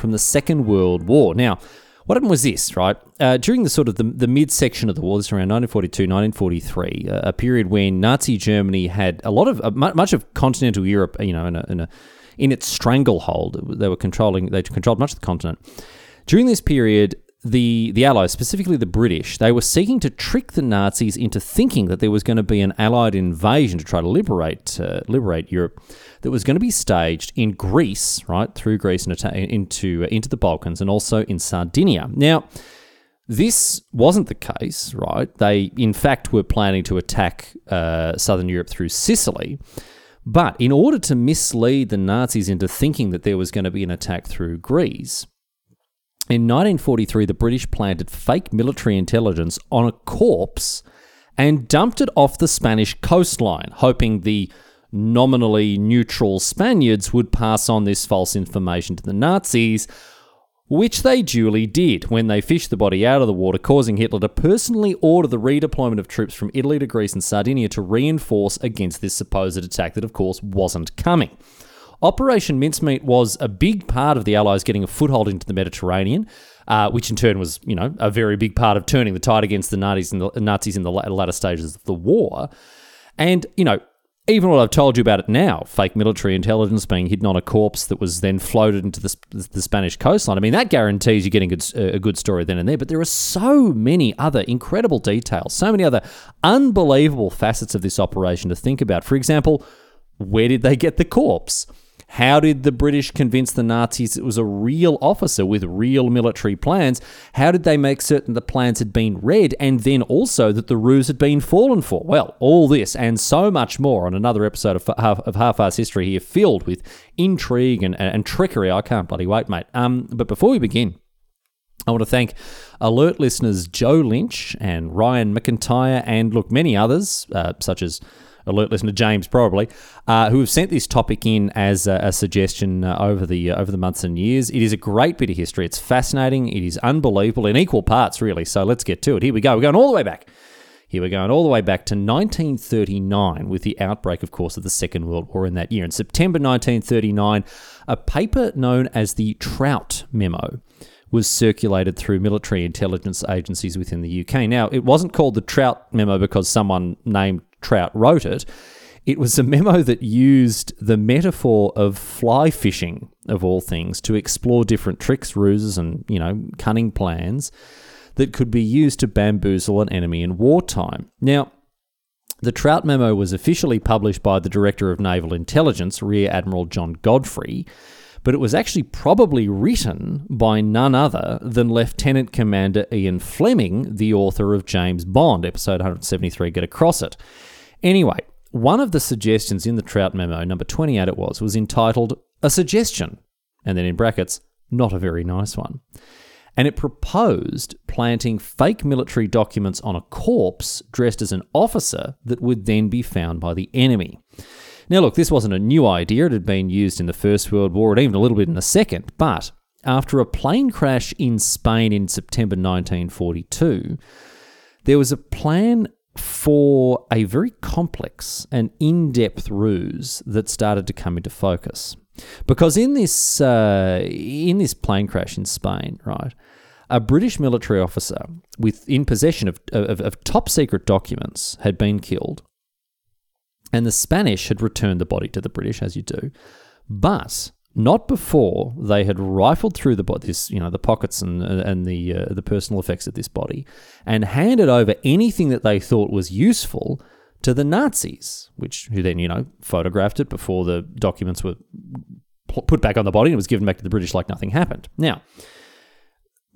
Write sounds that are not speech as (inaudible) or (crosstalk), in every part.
from the Second World War. Now, what happened was this, right? Uh, during the sort of the, the midsection of the war, this is around 1942, 1943, uh, a period when Nazi Germany had a lot of uh, much of continental Europe, you know, in a, in a in its stranglehold. They were controlling, they controlled much of the continent. During this period, the the Allies, specifically the British, they were seeking to trick the Nazis into thinking that there was going to be an Allied invasion to try to liberate uh, liberate Europe that was going to be staged in Greece, right through Greece and into uh, into the Balkans and also in Sardinia. Now, this wasn't the case, right? They in fact were planning to attack uh, southern Europe through Sicily. But in order to mislead the Nazis into thinking that there was going to be an attack through Greece, in 1943, the British planted fake military intelligence on a corpse and dumped it off the Spanish coastline, hoping the nominally neutral Spaniards would pass on this false information to the Nazis, which they duly did when they fished the body out of the water, causing Hitler to personally order the redeployment of troops from Italy to Greece and Sardinia to reinforce against this supposed attack that, of course, wasn't coming. Operation Mincemeat was a big part of the Allies getting a foothold into the Mediterranean, uh, which in turn was, you know, a very big part of turning the tide against the Nazis in the, Nazis in the latter stages of the war. And, you know, even what I've told you about it now, fake military intelligence being hidden on a corpse that was then floated into the, the Spanish coastline. I mean, that guarantees you're getting a, a good story then and there. But there are so many other incredible details, so many other unbelievable facets of this operation to think about. For example, where did they get the corpse? How did the British convince the Nazis it was a real officer with real military plans? How did they make certain the plans had been read and then also that the ruse had been fallen for? Well, all this and so much more on another episode of, of Half-Assed History here, filled with intrigue and, and trickery. I can't bloody wait, mate. Um, but before we begin, I want to thank alert listeners Joe Lynch and Ryan McIntyre and look, many others, uh, such as alert listener James probably, uh, who have sent this topic in as a, a suggestion uh, over the uh, over the months and years. It is a great bit of history. It's fascinating. It is unbelievable in equal parts, really. So let's get to it. Here we go. We're going all the way back. Here we're going all the way back to 1939 with the outbreak, of course, of the Second World War in that year. In September 1939, a paper known as the Trout Memo was circulated through military intelligence agencies within the UK. Now, it wasn't called the Trout Memo because someone named Trout wrote it. It was a memo that used the metaphor of fly fishing, of all things, to explore different tricks, ruses, and, you know, cunning plans that could be used to bamboozle an enemy in wartime. Now, the Trout memo was officially published by the Director of Naval Intelligence, Rear Admiral John Godfrey, but it was actually probably written by none other than Lieutenant Commander Ian Fleming, the author of James Bond, episode 173, Get Across It. Anyway, one of the suggestions in the Trout memo, number 28 it was, was entitled A Suggestion, and then in brackets, not a very nice one. And it proposed planting fake military documents on a corpse dressed as an officer that would then be found by the enemy. Now, look, this wasn't a new idea. It had been used in the First World War and even a little bit in the Second. But after a plane crash in Spain in September 1942, there was a plan for a very complex and in depth ruse that started to come into focus. Because in this, uh, in this plane crash in Spain, right, a British military officer with in possession of, of, of top secret documents had been killed and the Spanish had returned the body to the British, as you do, but not before they had rifled through the this, you know, the pockets and and the uh, the personal effects of this body, and handed over anything that they thought was useful to the Nazis, which who then you know photographed it before the documents were put back on the body and it was given back to the British like nothing happened. Now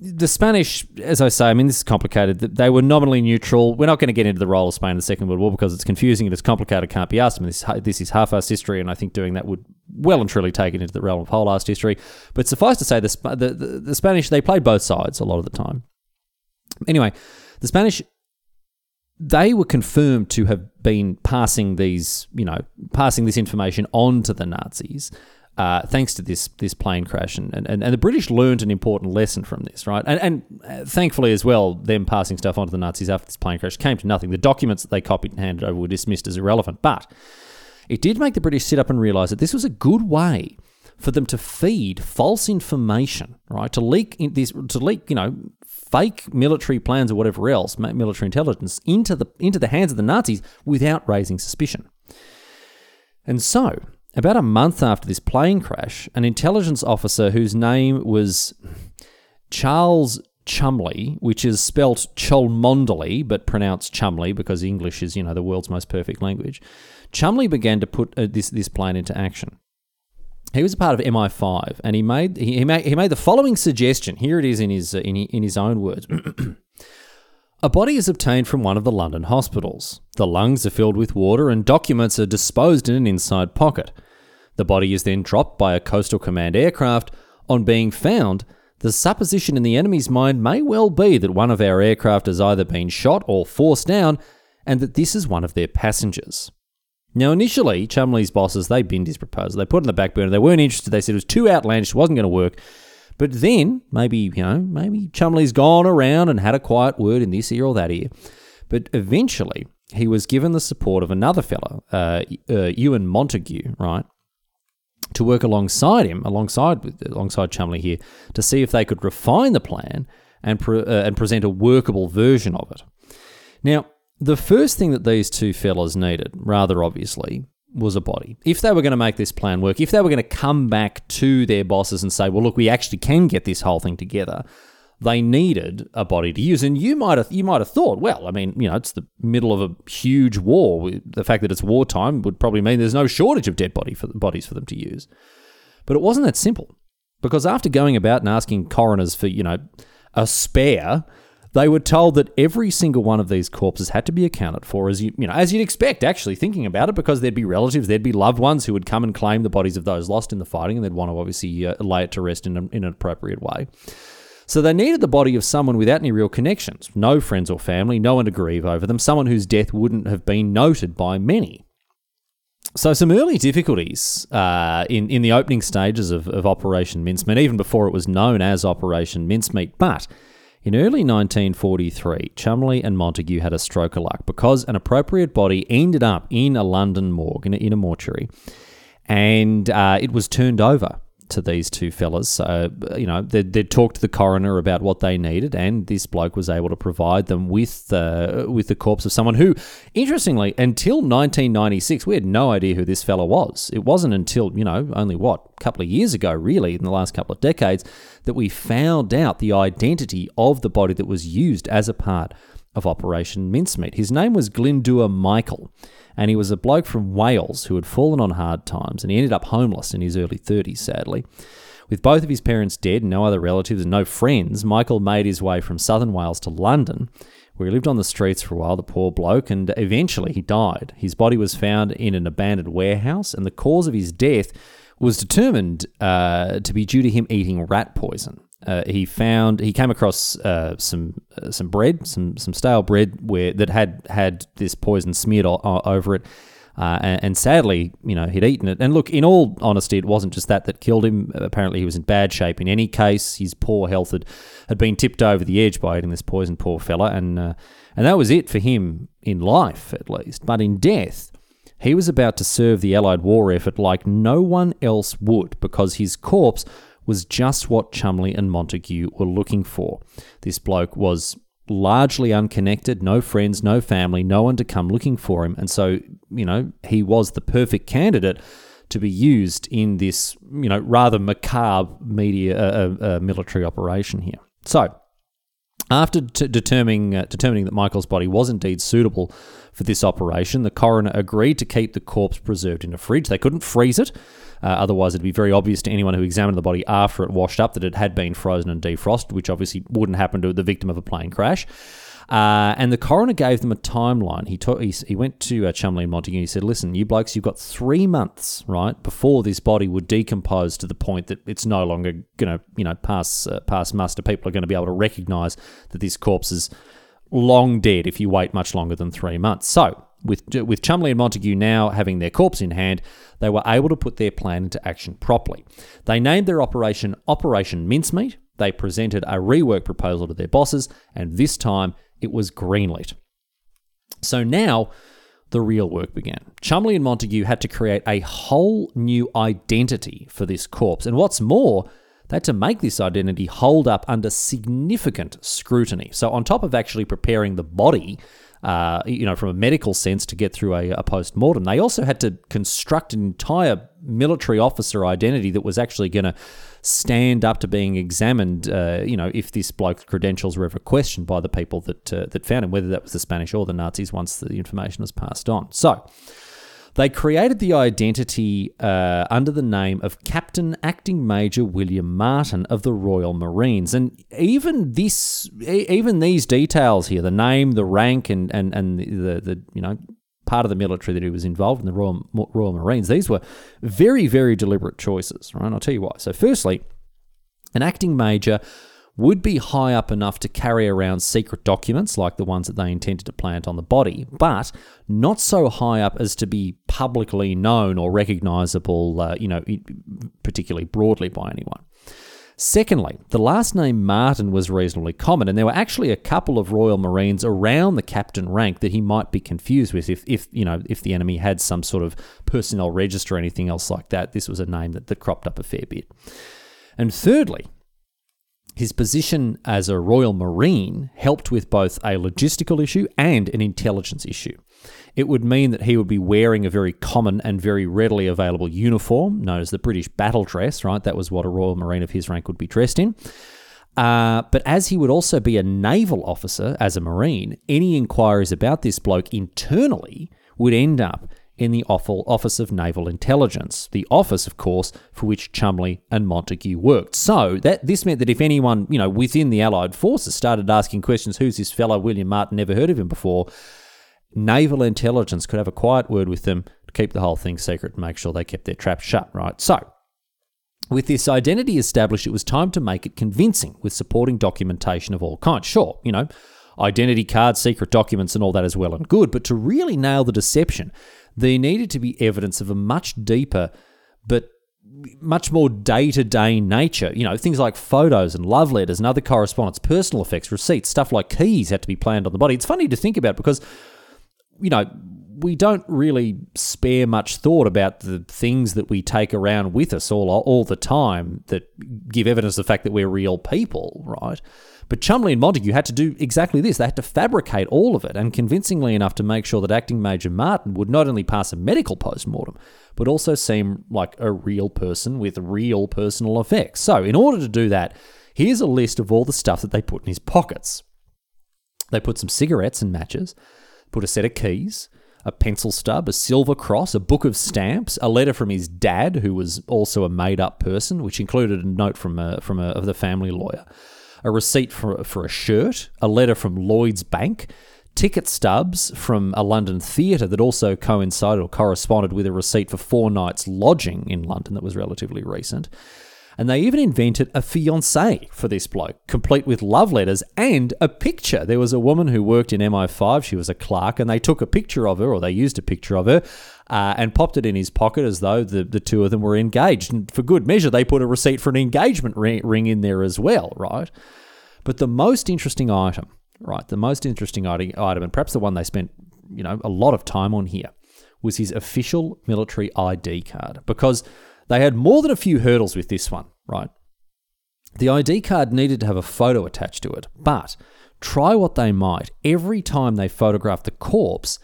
the Spanish, as I say, I mean, this is complicated. They were nominally neutral. We're not going to get into the role of Spain in the Second World War because it's confusing and it's complicated. It Can't be asked. I mean, this, this is half-assed history, and I think doing that would well and truly take it into the realm of whole ass history. But suffice to say, the, the, the, the Spanish, they played both sides a lot of the time. Anyway, the Spanish they were confirmed to have been passing these, you know, passing this information on to the Nazis. Uh, thanks to this this plane crash, and, and, and the British learned an important lesson from this, right? And, and uh, thankfully as well, them passing stuff on to the Nazis after this plane crash came to nothing. The documents that they copied and handed over were dismissed as irrelevant, but it did make the British sit up and realise that this was a good way for them to feed false information, right? To leak this, to leak, you know, fake military plans or whatever else, military intelligence, into the into the hands of the Nazis without raising suspicion. And so, about a month after this plane crash, an intelligence officer whose name was Charles Chumley, which is spelt Cholmondeley but pronounced Chumley because English is, you know, the world's most perfect language. Chumley began to put uh, this this plan into action he was a part of MI5, and he made he, he made he made the following suggestion. Here it is in his uh, in, in his own words. (clears throat) A body is obtained from one of the London hospitals. The lungs are filled with water and documents are disposed in an inside pocket. The body is then dropped by a coastal command aircraft. On being found, the supposition in the enemy's mind may well be that one of our aircraft has either been shot or forced down, and that this is one of their passengers. Now, initially, Chumley's bosses, they binned his proposal. They put it on the back burner. They weren't interested. They said it was too outlandish, it wasn't going to work. But then, maybe, you know, maybe Cholmondeley's gone around and had a quiet word in this ear or that ear. But eventually, he was given the support of another fellow, uh, uh, Ewen Montagu, right, to work alongside him, alongside alongside Chumley here, to see if they could refine the plan and pre- uh, and present a workable version of it. Now, the first thing that these two fellas needed, rather obviously, was a body. If they were going to make this plan work, if they were going to come back to their bosses and say, well, look, we actually can get this whole thing together, they needed a body to use. And you might have you might have thought, well, I mean, you know, it's the middle of a huge war. The fact that it's wartime would probably mean there's no shortage of dead body for bodies for them to use. But it wasn't that simple. Because after going about and asking coroners for, you know, a spare, they were told that every single one of these corpses had to be accounted for as you, you know, as you'd expect, actually thinking about it, because there'd be relatives, there'd be loved ones who would come and claim the bodies of those lost in the fighting, and they'd want to obviously uh, lay it to rest in, a, in an appropriate way. So they needed the body of someone without any real connections, no friends or family, no one to grieve over them, someone whose death wouldn't have been noted by many. So some early difficulties uh, in in the opening stages of, of Operation Mincemeat, even before it was known as Operation Mincemeat, but in early 1943, Cholmondeley and Montagu had a stroke of luck because an appropriate body ended up in a London morgue, in a, in a mortuary, and uh, it was turned over to these two fellas. You know, they'd, they'd talked to the coroner about what they needed, and this bloke was able to provide them with uh, with the corpse of someone who, interestingly, until 1996, we had no idea who this fella was. It wasn't until, you know, only what, a couple of years ago, really, in the last couple of decades, that we found out the identity of the body that was used as a part of Operation Mincemeat. His name was Glyndŵr Michael and he was a bloke from Wales who had fallen on hard times, and he ended up homeless in his early 30s, sadly. With both of his parents dead and no other relatives and no friends, Michael made his way from southern Wales to London, where he lived on the streets for a while, the poor bloke, and eventually he died. His body was found in an abandoned warehouse, and the cause of his death was determined uh, to be due to him eating rat poison uh, he found he came across uh, some uh, some bread, some some stale bread where that had had this poison smeared over it. Uh, and, and, sadly, you know, he'd eaten it. And look, in all honesty, it wasn't just that that killed him. Apparently, he was in bad shape. In any case, his poor health had, had been tipped over the edge by eating this poison, poor fella. And uh, and that was it for him in life, at least. But in death, he was about to serve the Allied war effort like no one else would, because his corpse was just what Cholmondeley and Montagu were looking for. This bloke was largely unconnected, no friends, no family, no one to come looking for him. And so, you know, he was the perfect candidate to be used in this, you know, rather macabre media uh, uh, uh military operation here. So, after t- determining uh, determining that Michael's body was indeed suitable for this operation, the coroner agreed to keep the corpse preserved in a fridge. They couldn't freeze it, uh, otherwise, it'd be very obvious to anyone who examined the body after it washed up that it had been frozen and defrosted, which obviously wouldn't happen to the victim of a plane crash. Uh, and the coroner gave them a timeline. He, he, he went to uh, Chumley and Montagu and he said, Listen, you blokes, you've got three months, right, before this body would decompose to the point that it's no longer going to, you know, pass, uh, pass muster. People are going to be able to recognise that this corpse is long dead if you wait much longer than three months. So, with, with Chumley and Montagu now having their corpse in hand, they were able to put their plan into action properly. They named their operation Operation Mincemeat. They presented a rework proposal to their bosses, and this time it was greenlit. So now the real work began. Chumley and Montagu had to create a whole new identity for this corpse. And what's more, they had to make this identity hold up under significant scrutiny. So, on top of actually preparing the body, uh, you know, from a medical sense to get through a, a post mortem, they also had to construct an entire military officer identity that was actually going to stand up to being examined, uh, you know, if this bloke's credentials were ever questioned by the people that uh, that found him, whether that was the Spanish or the Nazis, once the information was passed on. So. They created the identity uh, under the name of Captain Acting Major William Martin of the Royal Marines, and even this, even these details here—the name, the rank, and and and the the you know part of the military that he was involved in the Royal, Royal Marines. These were very, very deliberate choices, right? I'll tell you why. So, firstly, an acting major would be high up enough to carry around secret documents like the ones that they intended to plant on the body, but not so high up as to be publicly known or recognizable, uh, you know, particularly broadly by anyone. Secondly, the last name Martin was reasonably common, and there were actually a couple of Royal Marines around the captain rank that he might be confused with if, if you know if the enemy had some sort of personnel register or anything else like that. This was a name that, that cropped up a fair bit. And thirdly, his position as a Royal Marine helped with both a logistical issue and an intelligence issue. It would mean that he would be wearing a very common and very readily available uniform, known as the British battle dress, right? That was what a Royal Marine of his rank would be dressed in. Uh, but as he would also be a naval officer as a Marine, any inquiries about this bloke internally would end up in the awful Office of Naval Intelligence, the office, of course, for which Chumley and Montagu worked. So that this meant that if anyone, you know, within the Allied forces started asking questions, who's this fellow William Martin? Never heard of him before naval intelligence could have a quiet word with them to keep the whole thing secret and make sure they kept their trap shut, right? So, with this identity established, it was time to make it convincing with supporting documentation of all kinds. Sure, you know, identity cards, secret documents, and all that is well and good, but to really nail the deception, there needed to be evidence of a much deeper but much more day to day nature. You know, things like photos and love letters and other correspondence, personal effects, receipts, stuff like keys had to be planned on the body. It's funny to think about because you know, we don't really spare much thought about the things that we take around with us all all the time that give evidence of the fact that we're real people, right? But Chumley and Montagu had to do exactly this. They had to fabricate all of it, and convincingly enough to make sure that acting Major Martin would not only pass a medical post-mortem, but also seem like a real person with real personal effects. So, in order to do that, here's a list of all the stuff that they put in his pockets. They put some cigarettes and matches put a set of keys, a pencil stub, a silver cross, a book of stamps, a letter from his dad, who was also a made-up person, which included a note from a, from a, of the family lawyer, a receipt for for a shirt, a letter from Lloyd's Bank, ticket stubs from a London theatre that also coincided or corresponded with a receipt for four nights lodging in London that was relatively recent, and they even invented a fiancée for this bloke, complete with love letters and a picture. There was a woman who worked in MI5, she was a clerk, and they took a picture of her, or they used a picture of her, uh, and popped it in his pocket as though the, the two of them were engaged. And for good measure, they put a receipt for an engagement ring in there as well, right? But the most interesting item, right, the most interesting item, and perhaps the one they spent, you know, a lot of time on here, was his official military ID card. Because they had more than a few hurdles with this one, right? The ID card needed to have a photo attached to it, but try what they might, every time they photographed the corpse,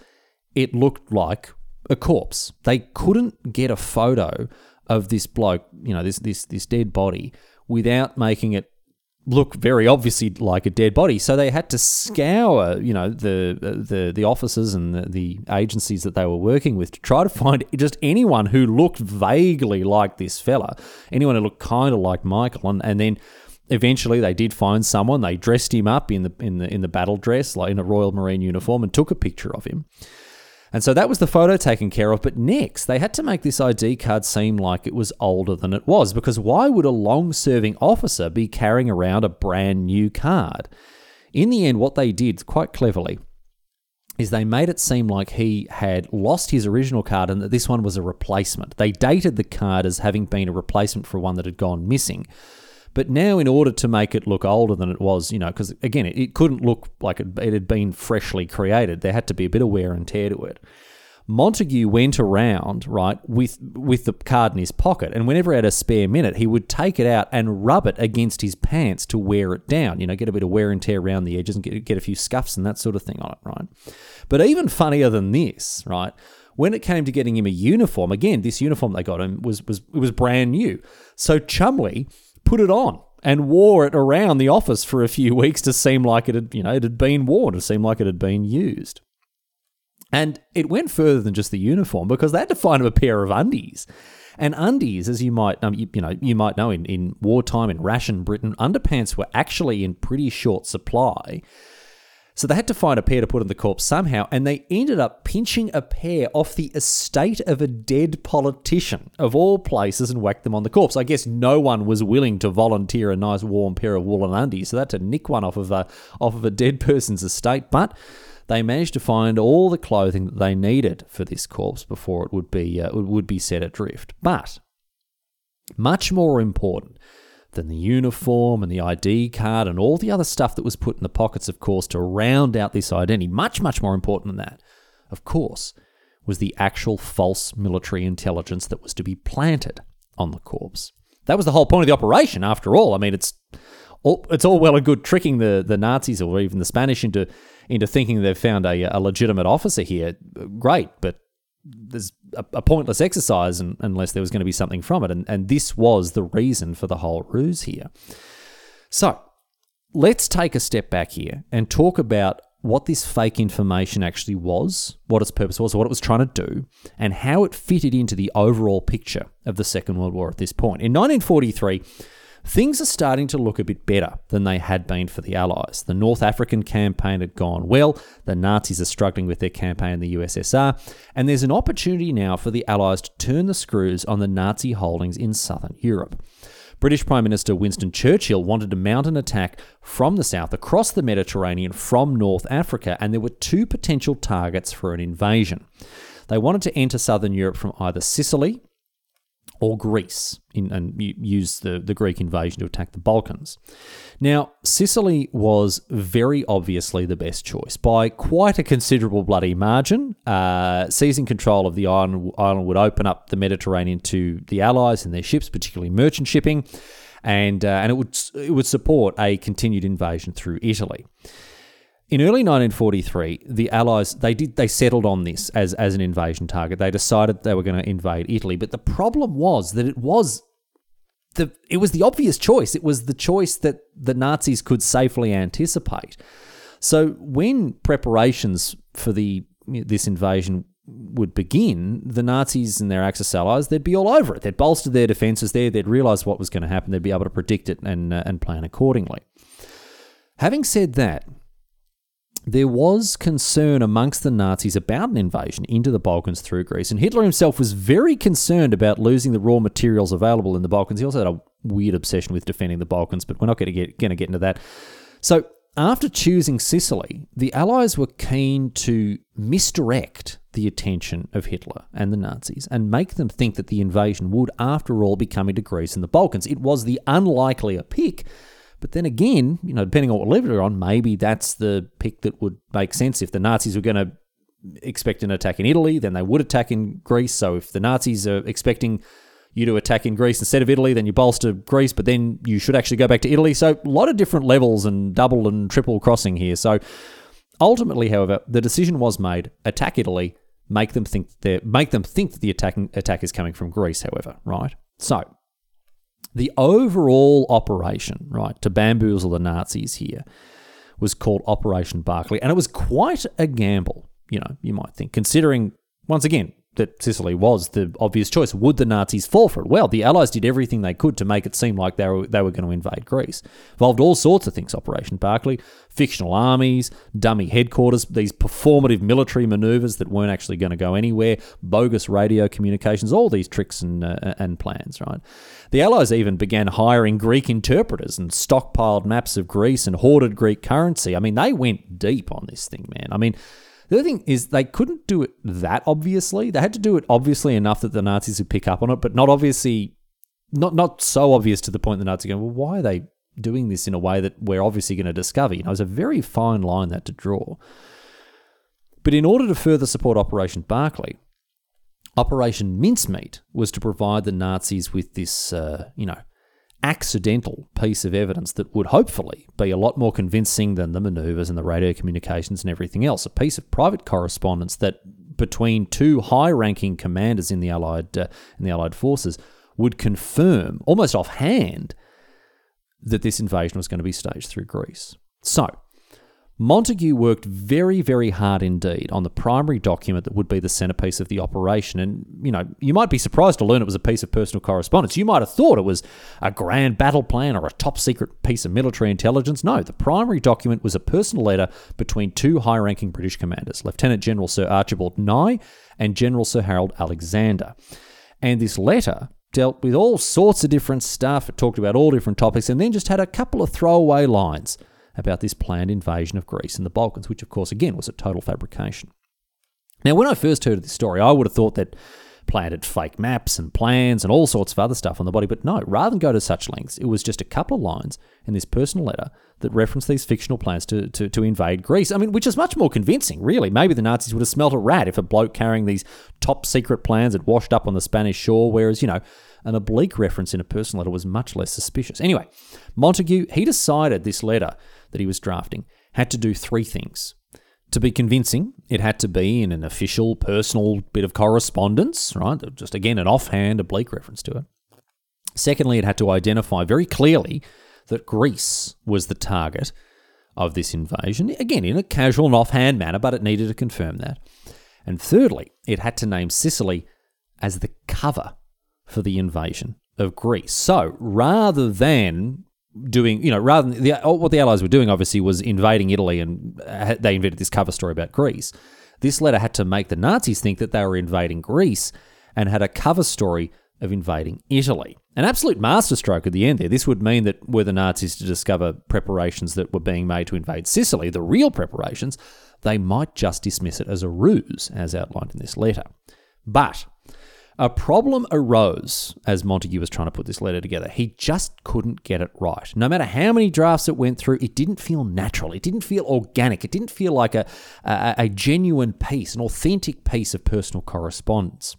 it looked like a corpse. They couldn't get a photo of this bloke, you know, this this this dead body without making it look very obviously like a dead body. So they had to scour, you know, the the the offices and the, the, agencies that they were working with to try to find just anyone who looked vaguely like this fella, anyone who looked kind of like Michael, and, and then eventually they did find someone. They dressed him up in the in the in the battle dress, like in a Royal Marine uniform, and took a picture of him. And so that was the photo taken care of. But next, they had to make this ID card seem like it was older than it was, because why would a long serving officer be carrying around a brand new card? In the end, what they did quite cleverly is they made it seem like he had lost his original card and that this one was a replacement. They dated the card as having been a replacement for one that had gone missing. But now, in order to make it look older than it was, you know, because again, it, it, couldn't look like it, it had been freshly created, there had to be a bit of wear and tear to it. Montagu went around right with with the card in his pocket, and whenever he had a spare minute, he would take it out and rub it against his pants to wear it down. You know, get a bit of wear and tear around the edges and get get a few scuffs and that sort of thing on it, right? But even funnier than this, right? When it came to getting him a uniform, again, this uniform they got him was was it was brand new. So Cholmondeley put it on and wore it around the office for a few (laughs) weeks to seem like it had, you know, it had been worn, to seem like it had been used. And it went further than just the uniform because they had to find him a pair of undies. And undies, as you might, um, you, you, know, you might know, in, in wartime in ration Britain, underpants were actually in pretty short supply. So they had to find a pair to put in the corpse somehow, and they ended up pinching a pair off the estate of a dead politician, of all places, and whacked them on the corpse. I guess no one was willing to volunteer a nice warm pair of woolen undies, so they had to nick one off of a off of a dead (laughs) person's estate. But they managed to find all the clothing that they needed for this corpse before it would be uh, would be set adrift. But much more important than the uniform and the ID card and all the other stuff that was put in the pockets, of course, to round out this identity. Much, much more important than that, of course, was the actual false military intelligence that was to be planted on the corpse. That was the whole point of the operation, after all. I mean, it's all, it's all well and good tricking the, the Nazis or even the Spanish into into thinking they've found a, a legitimate officer here. Great, but there's a, a pointless exercise and, unless there was going to be something from it. And, and this was the reason for the whole ruse here. So let's take a step back here and talk about what this fake information actually was, what its purpose was, what it was trying to do, and how it fitted into the overall picture of the Second World War at this point. In 1943, things are starting to look a bit better than they had been for the Allies. The North African campaign had gone well, the Nazis are struggling with their campaign in the USSR, and there's an opportunity now for the Allies to turn the screws on the Nazi holdings in southern Europe. British Prime Minister Winston Churchill wanted to mount an attack from the south across the Mediterranean from North Africa, and there were two potential targets for an invasion. They wanted to enter southern Europe from either Sicily, or Greece in, and use the, the Greek invasion to attack the Balkans. Now, Sicily was very obviously the best choice by quite a considerable bloody margin. Uh, seizing control of the island, island would open up the Mediterranean to the Allies and their ships, particularly merchant shipping, and, uh, and it, would, it would support a continued invasion through Italy. In early 1943, the Allies they did they settled on this as as an invasion target. They decided they were going to invade Italy, but the problem was that it was the it was the obvious choice. It was the choice that the Nazis could safely anticipate. So when preparations for the this invasion would begin, the Nazis and their Axis allies, they'd be all over it. They'd bolster their defences there. They'd realise what was going to happen. They'd be able to predict it and uh, and plan accordingly. Having said that, there was concern amongst the Nazis about an invasion into the Balkans through Greece, and Hitler himself was very concerned about losing the raw materials available in the Balkans. He also had a weird obsession with defending the Balkans, but we're not going to get, going to get into that. So, after choosing Sicily, the Allies were keen to misdirect the attention of Hitler and the Nazis and make them think that the invasion would, after all, be coming to Greece and the Balkans. It was the unlikelier pick but then again, you know, depending on what level you're on, maybe that's the pick that would make sense. If the Nazis were going to expect an attack in Italy, then they would attack in Greece. So if the Nazis are expecting you to attack in Greece instead of Italy, then you bolster Greece, but then you should actually go back to Italy. So a lot of different levels and double and triple crossing here. So ultimately, however, the decision was made: attack Italy, make them think make them think that the attack attack is coming from Greece. However, right? So the overall operation, right, to bamboozle the Nazis here was called Operation Barclay. And it was quite a gamble, you know, you might think, considering, once again, that Sicily was the obvious choice. Would the Nazis fall for it? Well, the Allies did everything they could to make it seem like they were, they were going to invade Greece. Involved all sorts of things Operation Barclay, fictional armies, dummy headquarters, these performative military maneuvers that weren't actually going to go anywhere, bogus radio communications, all these tricks and, uh, and plans, right? The Allies even began hiring Greek interpreters and stockpiled maps of Greece and hoarded Greek currency. I mean, they went deep on this thing, man. I mean, the other thing is they couldn't do it that obviously. They had to do it obviously enough that the Nazis would pick up on it, but not obviously, not not so obvious to the point the Nazis go, well, why are they doing this in a way that we're obviously going to discover? You know, it's a very fine line that to draw. But in order to further support Operation Barclay, Operation Mincemeat was to provide the Nazis with this, uh, you know, accidental piece of evidence that would hopefully be a lot more convincing than the maneuvers and the radio communications and everything else. A piece of private correspondence that between two high-ranking commanders in the Allied uh, in the Allied forces would confirm almost offhand that this invasion was going to be staged through Greece. So, Montagu worked very, very hard indeed on the primary document that would be the centerpiece of the operation. And, you know, you might be surprised to learn it was a piece of personal correspondence. You might have thought it was a grand battle plan or a top secret piece of military intelligence. No, the primary document was a personal letter between two high ranking British commanders, Lieutenant General Sir Archibald Nye and General Sir Harold Alexander. And this letter dealt with all sorts of different stuff. It talked about all different topics and then just had a couple of throwaway lines about this planned invasion of Greece and the Balkans, which, of course, again, was a total fabrication. Now, when I first heard of this story, I would have thought that planted fake maps and plans and all sorts of other stuff on the body, but no, rather than go to such lengths, it was just a couple of lines in this personal letter that referenced these fictional plans to, to, to invade Greece. I mean, which is much more convincing, really. Maybe the Nazis would have smelt a rat if a bloke carrying these top secret plans had washed up on the Spanish shore, whereas, you know, an oblique reference in a personal letter was much less suspicious. Anyway, Montagu, he decided this letter that he was drafting had to do three things. To be convincing, it had to be in an official, personal bit of correspondence, right? Just again, an offhand, oblique reference to it. Secondly, it had to identify very clearly that Greece was the target of this invasion, again, in a casual and offhand manner, but it needed to confirm that. And thirdly, it had to name Sicily as the cover for the invasion of Greece. So rather than doing, you know, rather than the, what the Allies were doing, obviously, was invading Italy and uh, they invented this cover story about Greece. This letter had to make the Nazis think that they were invading Greece and had a cover story of invading Italy. An absolute masterstroke at the end there. This would mean that were the Nazis to discover preparations that were being made to invade Sicily, the real preparations, they might just dismiss it as a ruse, as outlined in this letter. But a problem arose as Montagu was trying to put this letter together. He just couldn't get it right. No matter how many drafts it went through, it didn't feel natural. It didn't feel organic. It didn't feel like a, a, a genuine piece, an authentic piece of personal correspondence.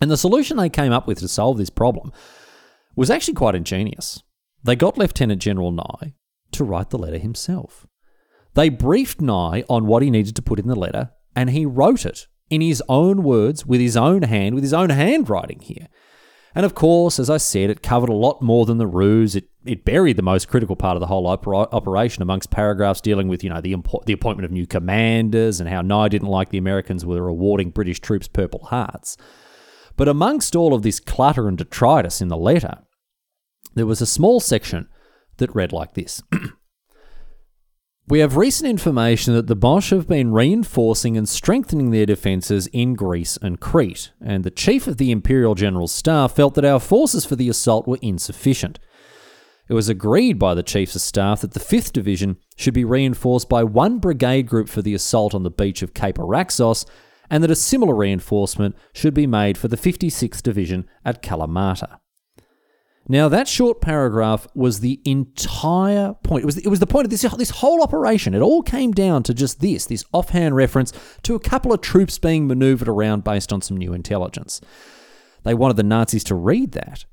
And the solution they came up with to solve this problem was actually quite ingenious. They got Lieutenant General Nye to write the letter himself. They briefed Nye on what he needed to put in the letter, and he wrote it in his own words, with his own hand, with his own handwriting here. And of course, as I said, it covered a lot more than the ruse. It, it buried the most critical part of the whole opera- operation amongst paragraphs dealing with, you know, the, impo- the appointment of new commanders and how Nye didn't like the Americans were awarding British troops Purple Hearts. But amongst all of this clutter and detritus in the letter, there was a small section that read like this (clears throat) We have recent information that the Boche have been reinforcing and strengthening their defences in Greece and Crete, and the Chief of the Imperial General Staff felt that our forces for the assault were insufficient. It was agreed by the Chiefs of Staff that the 5th Division should be reinforced by one brigade group for the assault on the beach of Cape Araxos, and that a similar reinforcement should be made for the 56th Division at Kalamata. Now that short paragraph was the entire point. It was it was the point of this this whole operation. It all came down to just this this offhand reference to a couple of troops being maneuvered around based on some new intelligence. They wanted the Nazis to read that,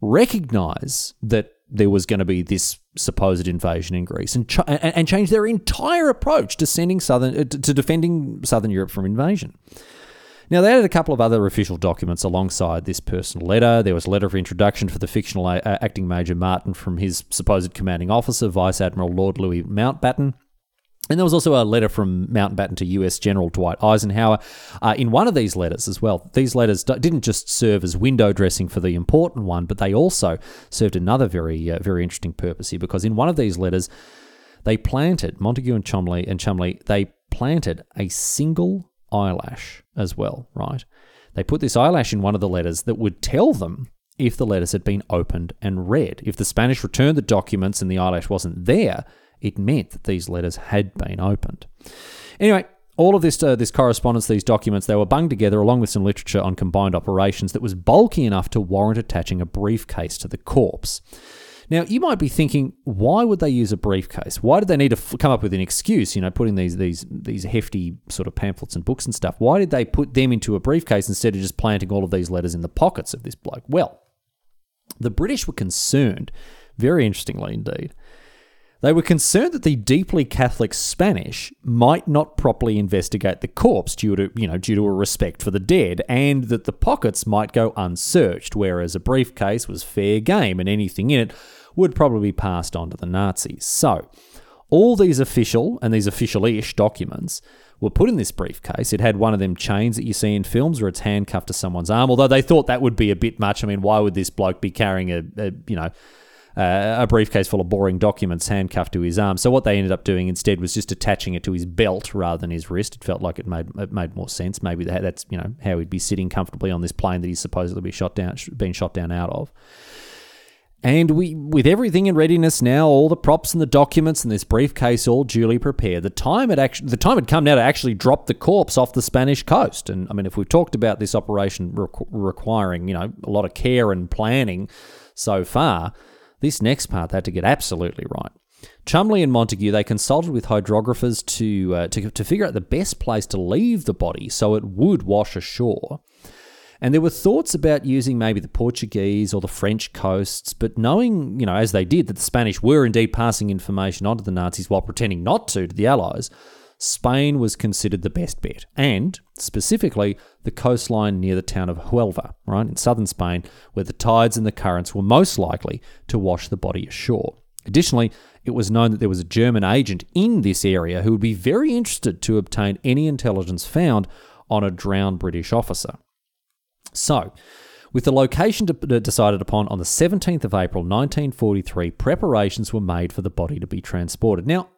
recognize that there was going to be this supposed invasion in Greece, and ch- and, change their entire approach to sending southern to defending southern Europe from invasion. Now, they added a couple of other official documents alongside this personal letter. There was a letter of introduction for the fictional uh, acting Major Martin from his supposed commanding officer, Vice Admiral Lord Louis Mountbatten. And there was also a letter from Mountbatten to US General Dwight Eisenhower. Uh, in one of these letters as well, these letters didn't just serve as window dressing for the important one, but they also served another very, uh, very interesting purpose here because in one of these letters, they planted, Montagu and Cholmondeley and Cholmondeley, they planted a single eyelash as well, right? They put this eyelash in one of the letters that would tell them if the letters had been opened and read. If the Spanish returned the documents and the eyelash wasn't there, it meant that these letters had been opened. Anyway, all of this uh, this correspondence, these documents, they were bunged together along with some literature on combined operations that was bulky enough to warrant attaching a briefcase to the corpse. Now, you might be thinking, why would they use a briefcase? Why did they need to f- come up with an excuse? You know, putting these these these hefty sort of pamphlets and books and stuff. Why did they put them into a briefcase instead of just planting all of these letters in the pockets of this bloke? Well, the British were concerned, very interestingly indeed, they were concerned that the deeply Catholic Spanish might not properly investigate the corpse due to, you know, due to a respect for the dead, and that the pockets might go unsearched, whereas a briefcase was fair game and anything in it would probably be passed on to the Nazis. So, all these official and these official-ish documents were put in this briefcase. It had one of them chains that you see in films where it's handcuffed to someone's arm, although they thought that would be a bit much. I mean, why would this bloke be carrying a, a you know, uh, a briefcase full of boring documents handcuffed to his arm. So what they ended up doing instead was just attaching it to his belt rather than his wrist. It felt like it made it made more sense. Maybe that's you know how he'd be sitting comfortably on this plane that he's supposedly be shot down, being shot down out of. And we, with everything in readiness now, all the props and the documents and this briefcase all duly prepared, the time had actually the time had come now to actually drop the corpse off the Spanish coast. And I mean, if we've talked about this operation requ- requiring you know a lot of care and planning so far, this next part they had to get absolutely right. Cholmondeley and Montagu they consulted with hydrographers to, uh, to to figure out the best place to leave the body so it would wash ashore. And there were thoughts about using maybe the Portuguese or the French coasts, but knowing, you know, as they did, that the Spanish were indeed passing information on to the Nazis while pretending not to to the Allies, Spain was considered the best bet, and specifically the coastline near the town of Huelva, right, in southern Spain, where the tides and the currents were most likely to wash the body ashore. Additionally, it was known that there was a German agent in this area who would be very interested to obtain any intelligence found on a drowned British officer. So, with the location decided upon on the 17th of April 1943, preparations were made for the body to be transported. Now,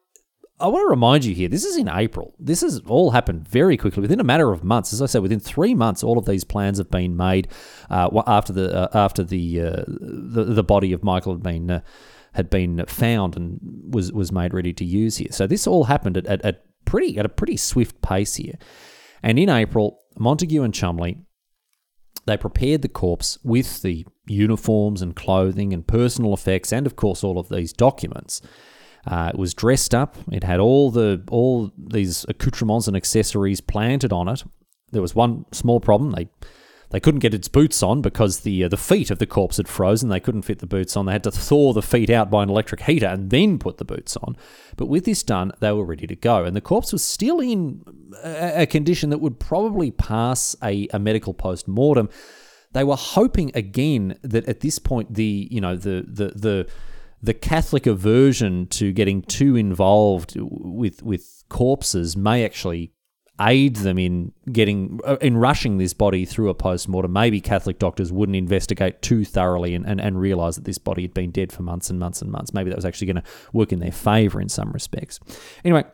I want to remind you here, this is in April. This has all happened very quickly, within a matter of months. As I said, within three months, all of these plans have been made uh, after the uh, after the, uh, the, the body of Michael had been uh, had been found and was was made ready to use here. So this all happened at, at, at pretty at a pretty swift pace here. And in April, Montagu and Cholmondeley they prepared the corpse with the uniforms and clothing and personal effects, and of course all of these documents. Uh, it was dressed up. It had all the all these accoutrements and accessories planted on it. There was one small problem. They they couldn't get its boots on because the uh, the feet of the corpse had frozen. They couldn't fit the boots on. They had to thaw the feet out by an electric heater and then put the boots on. But with this done, they were ready to go, and the corpse was still in a, a condition that would probably pass a, a medical post mortem. They were hoping again that at this point the you know the the the the Catholic aversion to getting too involved with with corpses may actually aid them in getting uh, in rushing this body through a post-mortem. Maybe catholic doctors wouldn't investigate too thoroughly and, and, and realize that this body had been dead for months and months and months. Maybe that was actually going to work in their favor in some respects. Anyway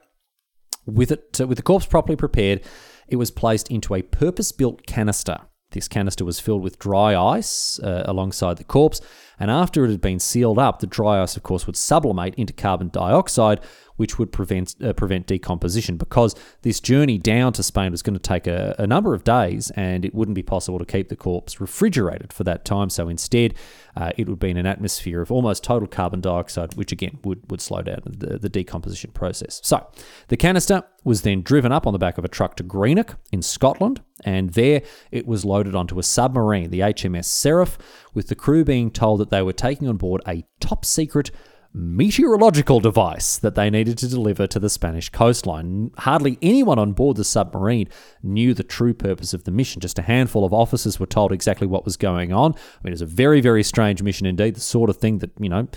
with it with the corpse properly prepared it was placed into a purpose-built canister. This canister was filled with dry ice uh, alongside the corpse and after it had been sealed up, the dry ice, of course, would sublimate into carbon dioxide, which would prevent uh, prevent decomposition. Because this journey down to Spain was going to take a, a, number of days, and it wouldn't be possible to keep the corpse refrigerated for that time. So instead, uh, it would be in an atmosphere of almost total carbon dioxide, which again would would slow down the, the decomposition process. So the canister was then driven up on the back of a truck to Greenock in Scotland, and there it was loaded onto a submarine, the HMS Seraph, with the crew being told that they were taking on board a top secret meteorological device that they needed to deliver to the Spanish coastline. Hardly anyone on board the submarine knew the true purpose of the mission. Just a handful of officers were told exactly what was going on. I mean, it was a very, very strange mission indeed, the sort of thing that, you know,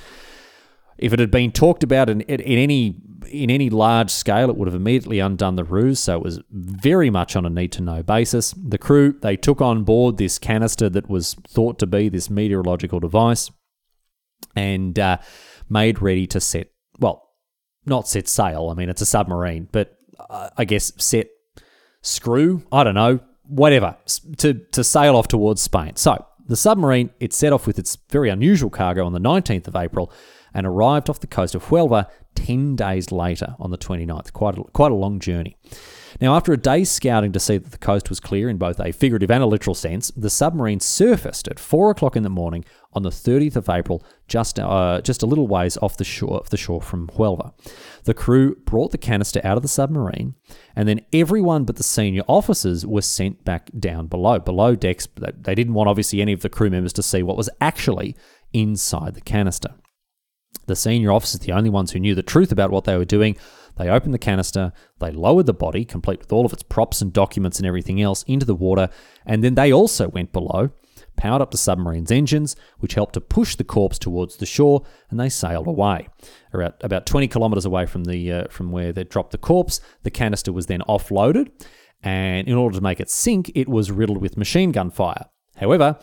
If it had been talked about in, in any in any large scale, it would have immediately undone the ruse. So it was very much on a need to know basis. The crew they took on board this canister that was thought to be this meteorological device, and uh, made ready to set well, not set sail. I mean, it's a submarine, but uh, I guess set screw. I don't know, whatever to to sail off towards Spain. So the submarine it set off with its very unusual cargo on the 19th of April and arrived off the coast of Huelva 10 days later on the 29th. Quite a, quite a long journey. Now, after a day's scouting to see that the coast was clear in both a figurative and a literal sense, the submarine surfaced at 4 o'clock in the morning on the 30th of April, just, uh, just a little ways off the shore, off the shore from Huelva. The crew brought the canister out of the submarine, and then everyone but the senior officers were sent back down below, below decks. They didn't want, obviously, any of the crew members to see what was actually inside the canister. The senior officers, the only ones who knew the truth about what they were doing, they opened the canister, they lowered the body, complete with all of its props and documents and everything else, into the water, and then they also went below, powered up the submarine's engines, which helped to push the corpse towards the shore, and they sailed away. About, about 20 kilometres away from, the, uh, from where they dropped the corpse, the canister was then offloaded, and in order to make it sink, it was riddled with machine gun fire. However,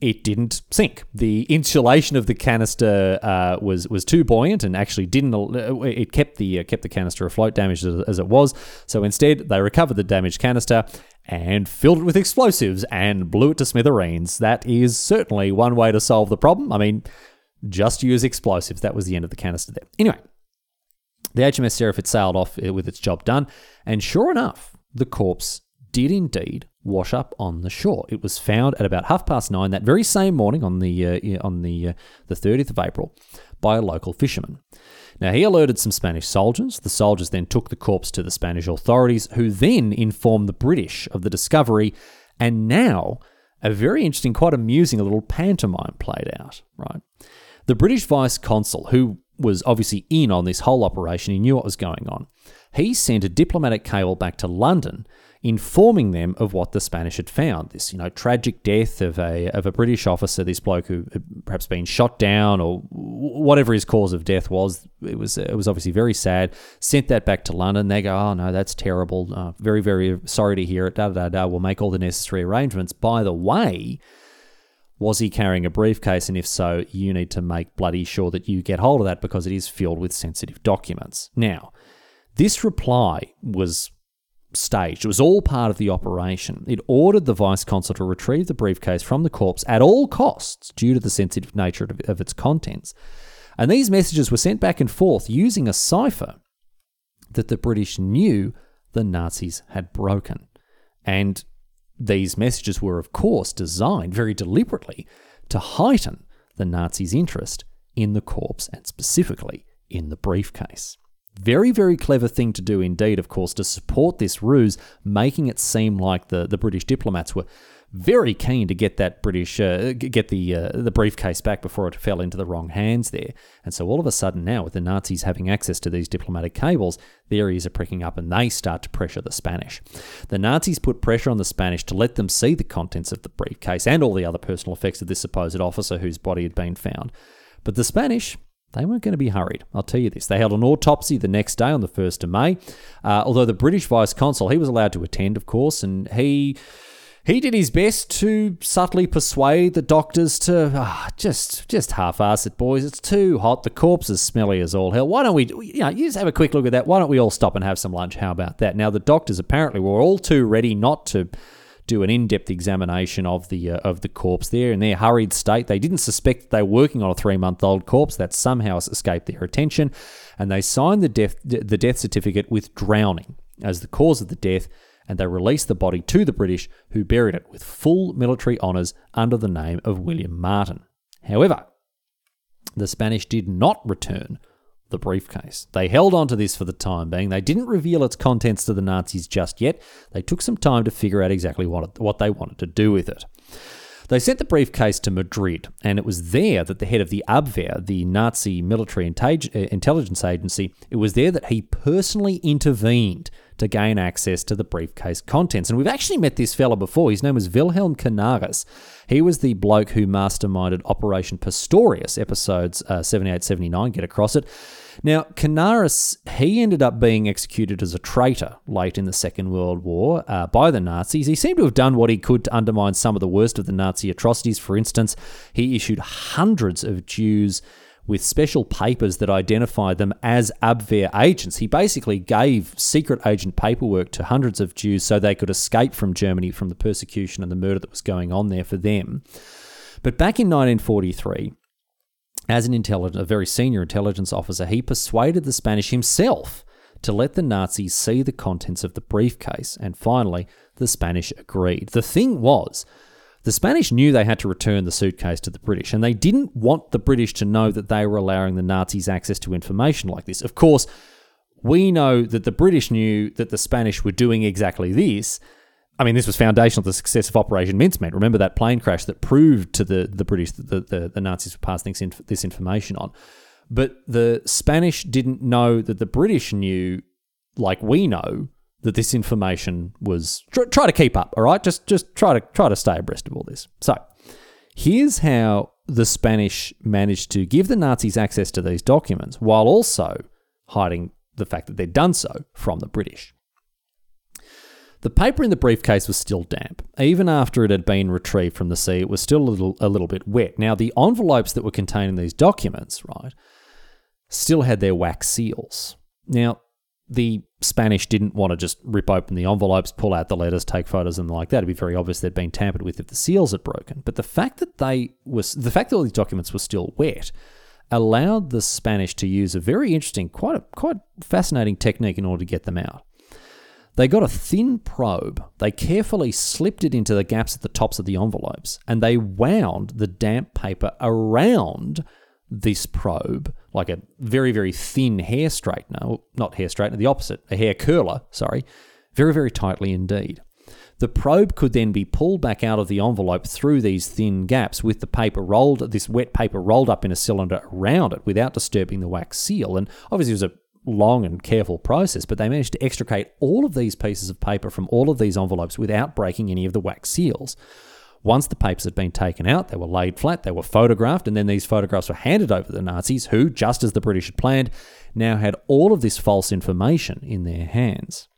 it didn't sink. The insulation of the canister uh, was was too buoyant and actually didn't. Uh, it kept the uh, kept the canister afloat, damaged as it was. So instead, they recovered the damaged canister and filled it with explosives and blew it to smithereens. That is certainly one way to solve the problem. I mean, just use explosives. That was the end of the canister there. Anyway, the HMS Seraph sailed off uh, with its job done, and sure enough, the corpse did indeed wash up on the shore. It was found at about half past nine that very same morning on the uh, on the uh, the 30th of April by a local fisherman. Now he alerted some Spanish soldiers. The soldiers then took the corpse to the Spanish authorities, who then informed the British of the discovery. And now a very interesting, quite amusing little pantomime played out. Right, the British vice consul, who was obviously in on this whole operation, he knew what was going on. He sent a diplomatic cable back to London informing them of what the Spanish had found. This, you know, tragic death of a of a British officer, this bloke who had perhaps been shot down or whatever his cause of death was. It was it was obviously very sad. Sent that back to London. They go, oh no, that's terrible. Uh, very very sorry to hear it. Da da da. We'll make all the necessary arrangements. By the way. Was he carrying a briefcase? And if so, you need to make bloody sure that you get hold of that because it is filled with sensitive documents. Now, this reply was staged. It was all part of the operation. It ordered the vice consul to retrieve the briefcase from the corpse at all costs due to the sensitive nature of, its contents. And these messages were sent back and forth using a cipher that the British knew the Nazis had broken. And these messages were, of course, designed very deliberately to heighten the Nazis' interest in the corpse and specifically in the briefcase. Very, very clever thing to do indeed, of course, to support this ruse, making it seem like the, the British diplomats were very keen to get that British uh, get the uh, the briefcase back before it fell into the wrong hands there. And so all of a sudden now, with the Nazis having access to these diplomatic cables, their ears are pricking up and they start to pressure the Spanish. The Nazis put pressure on the Spanish to let them see the contents of the briefcase and all the other personal effects of this supposed officer whose body had been found. But the Spanish, they weren't going to be hurried. I'll tell you this. They held an autopsy the next day on the 1st of May. Uh, although the British vice consul, he was allowed to attend, of course, and he. He did his best to subtly persuade the doctors to ah, just just half-ass it, boys. It's too hot. The corpse is smelly as all hell. Why don't we, you know, you just have a quick look at that. Why don't we all stop and have some lunch? How about that? Now the doctors apparently were all too ready not to do an in-depth examination of the uh, of the corpse there in their hurried state. They didn't suspect that they were working on a three-month-old corpse that somehow escaped their attention, and they signed the death the death certificate with drowning as the cause of the death. And they released the body to the British, who buried it with full military honours under the name of William Martin. However, the Spanish did not return the briefcase. They held on to this for the time being. They didn't reveal its contents to the Nazis just yet. They took some time to figure out exactly what, it, what they wanted to do with it. They sent the briefcase to Madrid, and it was there that the head of the Abwehr, the Nazi military uh, intelligence agency, it was there that he personally intervened to gain access to the briefcase contents. And we've actually met this fella before. His name was Wilhelm Canaris. He was the bloke who masterminded Operation Pastorius, episodes uh, 78 79, get across it. Now, Canaris, he ended up being executed as a traitor late in the Second World War uh, by the Nazis. He seemed to have done what he could to undermine some of the worst of the Nazi atrocities. For instance, he issued hundreds of Jews with special papers that identified them as Abwehr agents. He basically gave secret agent paperwork to hundreds of Jews so they could escape from Germany from the persecution and the murder that was going on there for them. But back in 1943, as an intelligence, a very senior intelligence officer, he persuaded the Spanish himself to let the Nazis see the contents of the briefcase, and finally, the Spanish agreed. The thing was, the Spanish knew they had to return the suitcase to the British, and they didn't want the British to know that they were allowing the Nazis access to information like this. Of course, we know that the British knew that the Spanish were doing exactly this, I mean, this was foundational to the success of Operation Mincemeat. Remember that plane crash that proved to the, the British that the, the, the Nazis were passing this, this information on. But the Spanish didn't know that the British knew, like we know, that this information was. Try, try to keep up, all right? Just just try to try to stay abreast of all this. So, here's how the Spanish managed to give the Nazis access to these documents while also hiding the fact that they'd done so from the British. The paper in the briefcase was still damp. Even after it had been retrieved from the sea, it was still a little, a little bit wet. Now, the envelopes that were containing these documents, right, still had their wax seals. Now, the Spanish didn't want to just rip open the envelopes, pull out the letters, take photos, and like that. It'd be very obvious they'd been tampered with if the seals had broken. But the fact that they was the fact that all these documents were still wet allowed the Spanish to use a very interesting, quite a, quite fascinating technique in order to get them out. They got a thin probe, they carefully slipped it into the gaps at the tops of the envelopes, and they wound the damp paper around this probe like a very, very thin hair straightener, not hair straightener, the opposite, a hair curler, sorry, very, very tightly indeed. The probe could then be pulled back out of the envelope through these thin gaps with the paper rolled, this wet paper rolled up in a cylinder around it without disturbing the wax seal. And obviously, it was a long and careful process, but they managed to extricate all of these pieces of paper from all of these envelopes without breaking any of the wax seals. Once the papers had been taken out, they were laid flat, they were photographed, and then these photographs were handed over to the Nazis, who, just as the British had planned, now had all of this false information in their hands.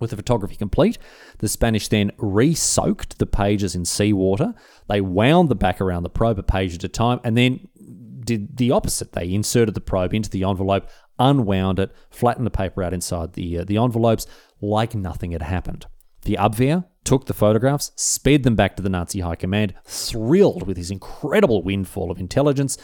With the photography complete, the Spanish then re soaked the pages in seawater. They wound the back around the probe a page at a time and then did the opposite. They inserted the probe into the envelope, unwound it, flattened the paper out inside the, uh, the envelopes like nothing had happened. The Abwehr took the photographs, sped them back to the Nazi high command, thrilled with his incredible windfall of intelligence,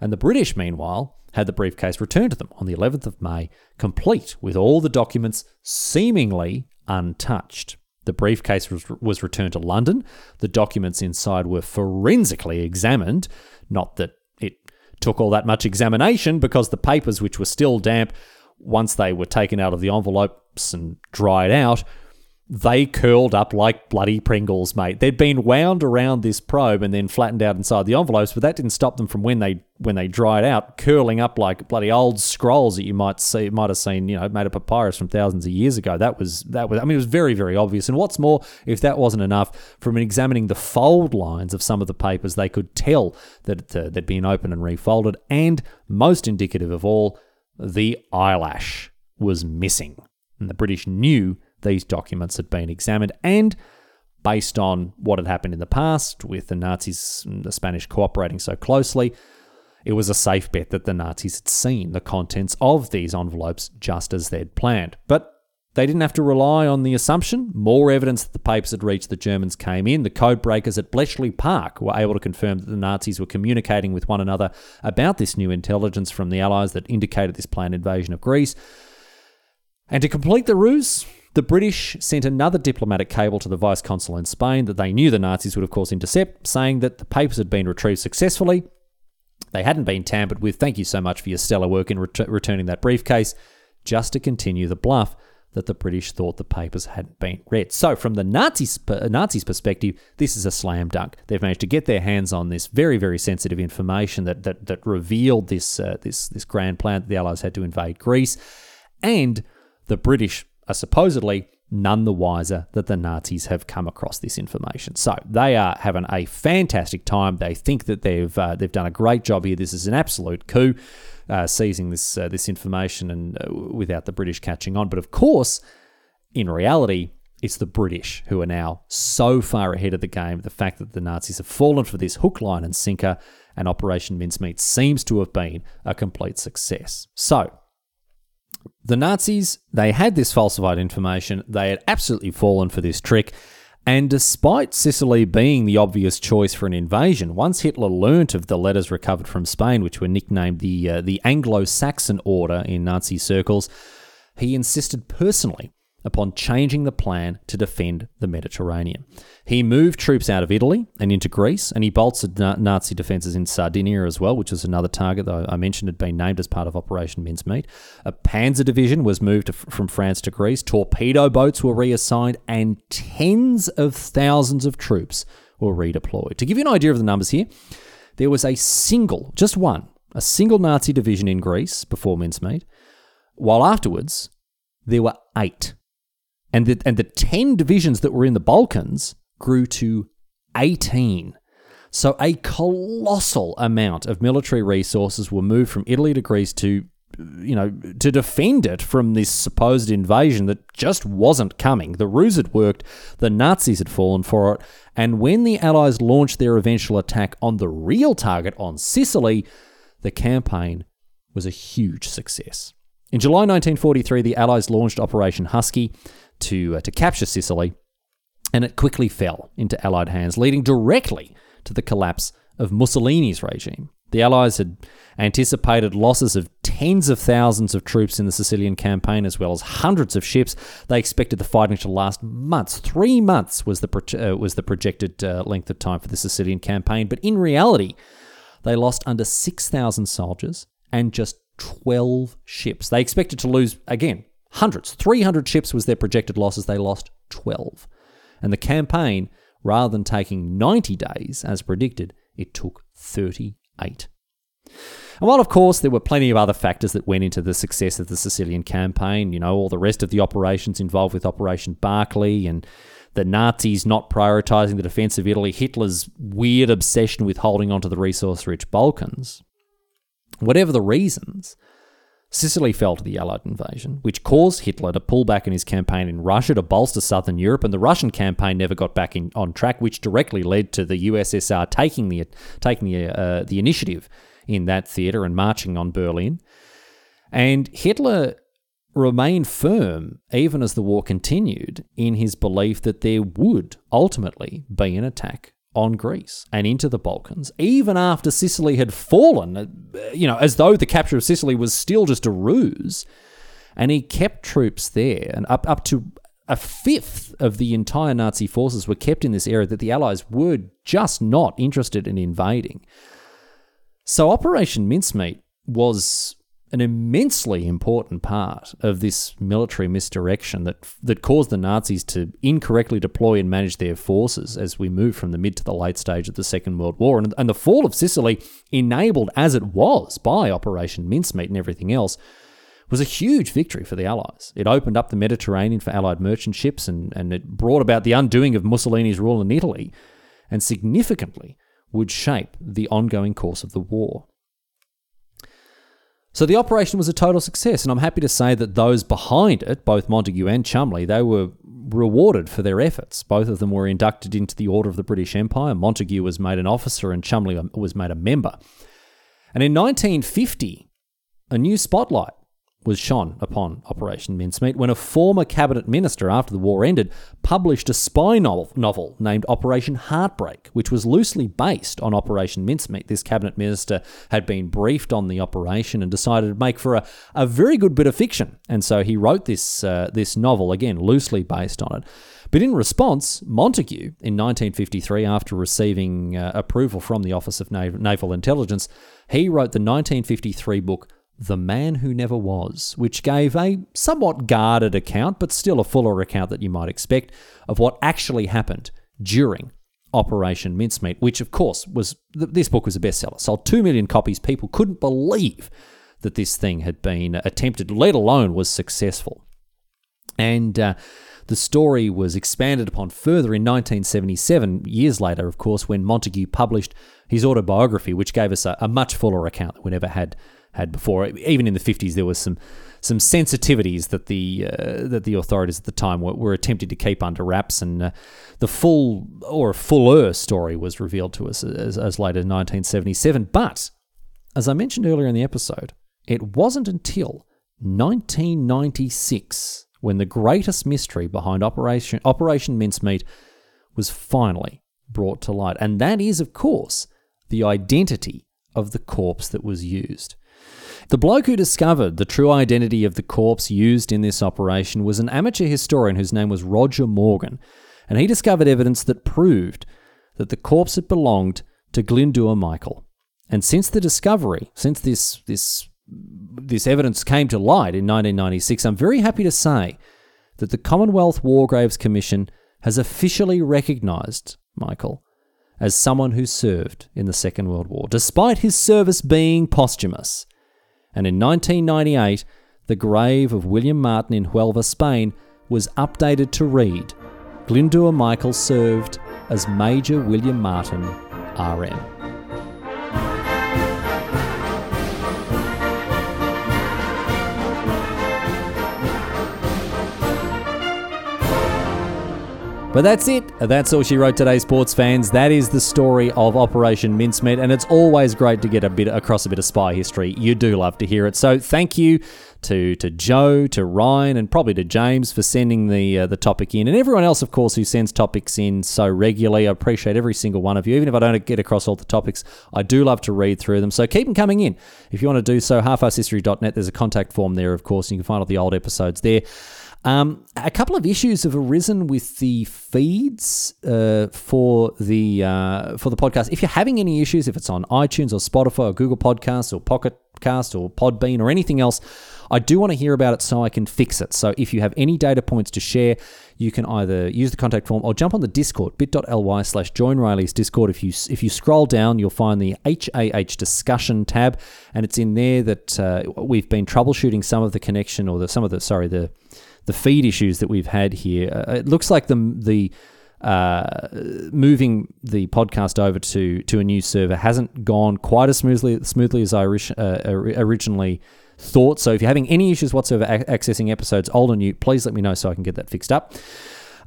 and the British, meanwhile, had the briefcase returned to them on the 11th of May, complete with all the documents seemingly untouched. The briefcase was, returned to London. The documents inside were forensically examined. Not that it took all that much examination because the papers, which were still damp, once they were taken out of the envelopes and dried out, they curled up like bloody Pringles, mate. They'd been wound around this probe and then flattened out inside the envelopes, but that didn't stop them from when they when they dried out, curling up like bloody old scrolls that you might see might have seen, you know, made of papyrus from thousands of years ago. That was that was I mean it was very, very obvious. And what's more, if that wasn't enough, from examining the fold lines of some of the papers, they could tell that uh, they'd been opened and refolded, and most indicative of all, the eyelash was missing. And the British knew these documents had been examined and based on what had happened in the past with the Nazis and the Spanish cooperating so closely, it was a safe bet that the Nazis had seen the contents of these envelopes just as they'd planned. But they didn't have to rely on the assumption. More evidence that the papers had reached the Germans came in. The code breakers at Bletchley Park were able to confirm that the Nazis were communicating with one another about this new intelligence from the Allies that indicated this planned invasion of Greece. And to complete the ruse, the British sent another diplomatic cable to the vice consul in Spain that they knew the Nazis would, of course, intercept, saying that the papers had been retrieved successfully. They hadn't been tampered with. Thank you so much for your stellar work in ret- returning that briefcase, just to continue the bluff that the British thought the papers hadn't been read. So, from the Nazis, Nazis' perspective, this is a slam dunk. They've managed to get their hands on this very, very sensitive information that that, that revealed this uh, this this grand plan that the Allies had to invade Greece, and the British are supposedly none the wiser that the Nazis have come across this information. So they are having a fantastic time. They think that they've uh, they've done a great job here. This is an absolute coup, uh, seizing this uh, this information and uh, without the British catching on. But of course, in reality, it's the British who are now so far ahead of the game. The fact that the Nazis have fallen for this hook, line, and sinker, and Operation Mincemeat seems to have been a complete success. So the Nazis, they had this falsified information. They had absolutely fallen for this trick. And despite Sicily being the obvious choice for an invasion, once Hitler learnt of the letters recovered from Spain, which were nicknamed the, uh, the Anglo Saxon Order in Nazi circles, he insisted personally upon changing the plan to defend the Mediterranean. He moved troops out of Italy and into Greece, and he bolstered Nazi defences in Sardinia as well, which is another target that I mentioned had been named as part of Operation Mincemeat. A panzer division was moved from France to Greece, torpedo boats were reassigned, and tens of thousands of troops were redeployed. To give you an idea of the numbers here, there was a single, just one, a single Nazi division in Greece before Mincemeat, while afterwards there were eight and the, and the 10 divisions that were in the Balkans grew to 18. So a colossal amount of military resources were moved from Italy to Greece to you know to defend it from this supposed invasion that just wasn't coming. The ruse had worked, the Nazis had fallen for it, and when the Allies launched their eventual attack on the real target on Sicily, the campaign was a huge success. In July 1943, the Allies launched Operation Husky to, uh, to capture Sicily, and it quickly fell into Allied hands, leading directly to the collapse of Mussolini's regime. The Allies had anticipated losses of tens of thousands of troops in the Sicilian campaign, as well as hundreds of ships. They expected the fighting to last months. Three months was the pro- uh, was the projected uh, length of time for the Sicilian campaign, but in reality, they lost under six thousand soldiers and just twelve ships. They expected to lose again Hundreds. 300 ships was their projected losses. They lost 12. And the campaign, rather than taking 90 days as predicted, it took 38. And while, of course, there were plenty of other factors that went into the success of the Sicilian campaign, you know, all the rest of the operations involved with Operation Barclay and the Nazis not prioritizing the defense of Italy, Hitler's weird obsession with holding onto the resource rich Balkans. Whatever the reasons, Sicily fell to the Allied invasion, which caused Hitler to pull back in his campaign in Russia to bolster southern Europe, and the Russian campaign never got back in, on track, which directly led to the USSR taking the taking the uh, the initiative in that theatre and marching on Berlin. And Hitler remained firm, even as the war continued, in his belief that there would ultimately be an attack on Greece and into the Balkans, even after Sicily had fallen, uh, you know, as though the capture of Sicily was still just a ruse. And he kept troops there, and up, up to a fifth of the entire Nazi forces were kept in this area that the Allies were just not interested in invading. So Operation Mincemeat was an immensely important part of this military misdirection that that caused the Nazis to incorrectly deploy and manage their forces as we move from the mid to the late stage of the Second World War. And, and the fall of Sicily, enabled as it was by Operation Mincemeat and everything else, was a huge victory for the Allies. It opened up the Mediterranean for Allied merchant ships and, and it brought about the undoing of Mussolini's rule in Italy and significantly would shape the ongoing course of the war. So the operation was a total success, and I'm happy to say that those behind it, both Montagu and Cholmondeley, they were rewarded for their efforts. Both of them were inducted into the Order of the British Empire. Montagu was made an officer, and Cholmondeley was made a member. And in 1950, a new spotlight was shone upon Operation Mincemeat when a former cabinet minister, after the war ended, published a spy novel, novel, named Operation Heartbreak, which was loosely based on Operation Mincemeat. This cabinet minister had been briefed on the operation and decided to make for a, a very good bit of fiction, and so he wrote this uh, this novel again, loosely based on it. But in response, Montagu, in 1953, after receiving uh, approval from the Office of Naval Intelligence, he wrote the 1953 book the Man Who Never Was, which gave a somewhat guarded account, but still a fuller account that you might expect, of what actually happened during Operation Mincemeat, which of course was this book was a bestseller. Sold 2 million copies. People couldn't believe that this thing had been attempted, let alone was successful. And uh, the story was expanded upon further in 1977, years later, of course, when Montagu published his autobiography, which gave us a, a much fuller account that we never had had before. Even in the 50s, there was some some sensitivities that the uh, that the authorities at the time were, were attempting to keep under wraps, and uh, the full or fuller story was revealed to us as, as late as 1977. But as I mentioned earlier in the episode, it wasn't until 1996 when the greatest mystery behind Operation Operation Mincemeat was finally brought to light, and that is, of course, the identity of the corpse that was used. The bloke who discovered the true identity of the corpse used in this operation was an amateur historian whose name was Roger Morgan, and he discovered evidence that proved that the corpse had belonged to Glyndŵr Michael. And since the discovery, since this this this evidence came to light in 1996, I'm very happy to say that the Commonwealth War Graves Commission has officially recognised Michael as someone who served in the Second World War, despite his service being posthumous and in 1998, the grave of William Martin in Huelva, Spain, was updated to read Glyndŵr Michael served as Major William Martin, RM. But that's it. That's all she wrote today, sports fans. That is the story of Operation Mincemeat, and it's always great to get a bit across a bit of spy history. You do love to hear it. So thank you to to Joe, to Ryan, and probably to James for sending the uh, the topic in, and everyone else, of course, who sends topics in so regularly. I appreciate every single one of you. Even if I don't get across all the topics, I do love to read through them. So keep them coming in. If you want to do so, halfasshistory.net. There's a contact form there, of course. And you can find all the old episodes there. Um, a couple of issues have arisen with the feeds uh, for the uh, for the podcast. If you're having any issues, if it's on iTunes or Spotify or Google Podcasts or Pocket Cast or Podbean or anything else, I do want to hear about it so I can fix it. So if you have any data points to share, you can either use the contact form or jump on the Discord, bit.ly slash join Riley's Discord. If you if you scroll down, you'll find the HAH discussion tab, and it's in there that uh, we've been troubleshooting some of the connection or the some of the sorry the the feed issues that we've had here. Uh, it looks like the the uh, moving the podcast over to to a new server hasn't gone quite as smoothly smoothly as I uh, originally thought. So if you're having any issues whatsoever accessing episodes old and new, please let me know so I can get that fixed up.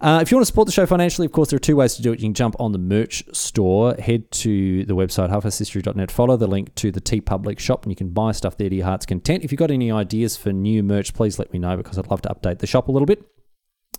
Uh, if you want to support the show financially, of course, there are two ways to do it. You can jump on the merch store, head to the website, halfasshistory.net, follow the link to the TeePublic shop, and you can buy stuff there to your heart's content. If you've got any ideas for new merch, please let me know because I'd love to update the shop a little bit.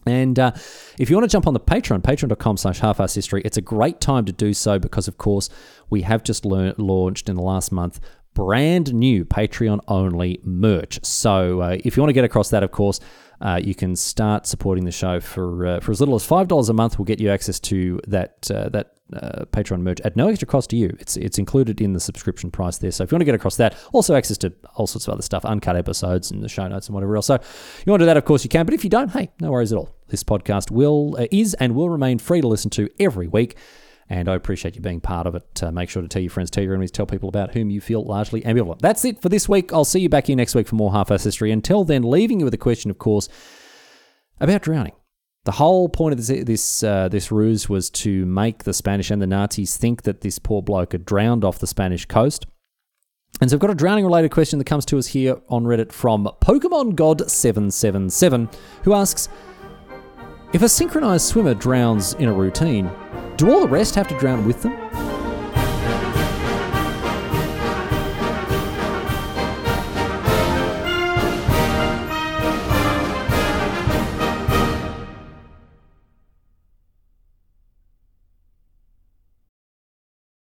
And uh, if you want to jump on the Patreon, patreon.com slash halfasshistory, it's a great time to do so because, of course, we have just learned, launched in the last month brand new Patreon only merch. So uh, if you want to get across that, of course, uh, you can start supporting the show for uh, for as little as five dollars a month. Will get you access to that uh, that uh, Patreon merch at no extra cost to you. It's it's included in the subscription price there. So if you want to get across that, also access to all sorts of other stuff, uncut episodes and the show notes and whatever else. So you want to do that, of course you can. But if you don't, hey, no worries at all. This podcast will uh, is and will remain free to listen to every week and I appreciate you being part of it. Uh, make sure to tell your friends, tell your enemies, tell people about whom you feel largely ambivalent. That's it for this week. I'll see you back here next week for more half-ass history. Until then, leaving you with a question, of course, about drowning. The whole point of this this uh, this ruse was to make the Spanish and the Nazis think that this poor bloke had drowned off the Spanish coast. And so I've got a drowning related question that comes to us here on Reddit from Pokemon God 777 who asks If a synchronized swimmer drowns in a routine, do all the rest have to drown with them?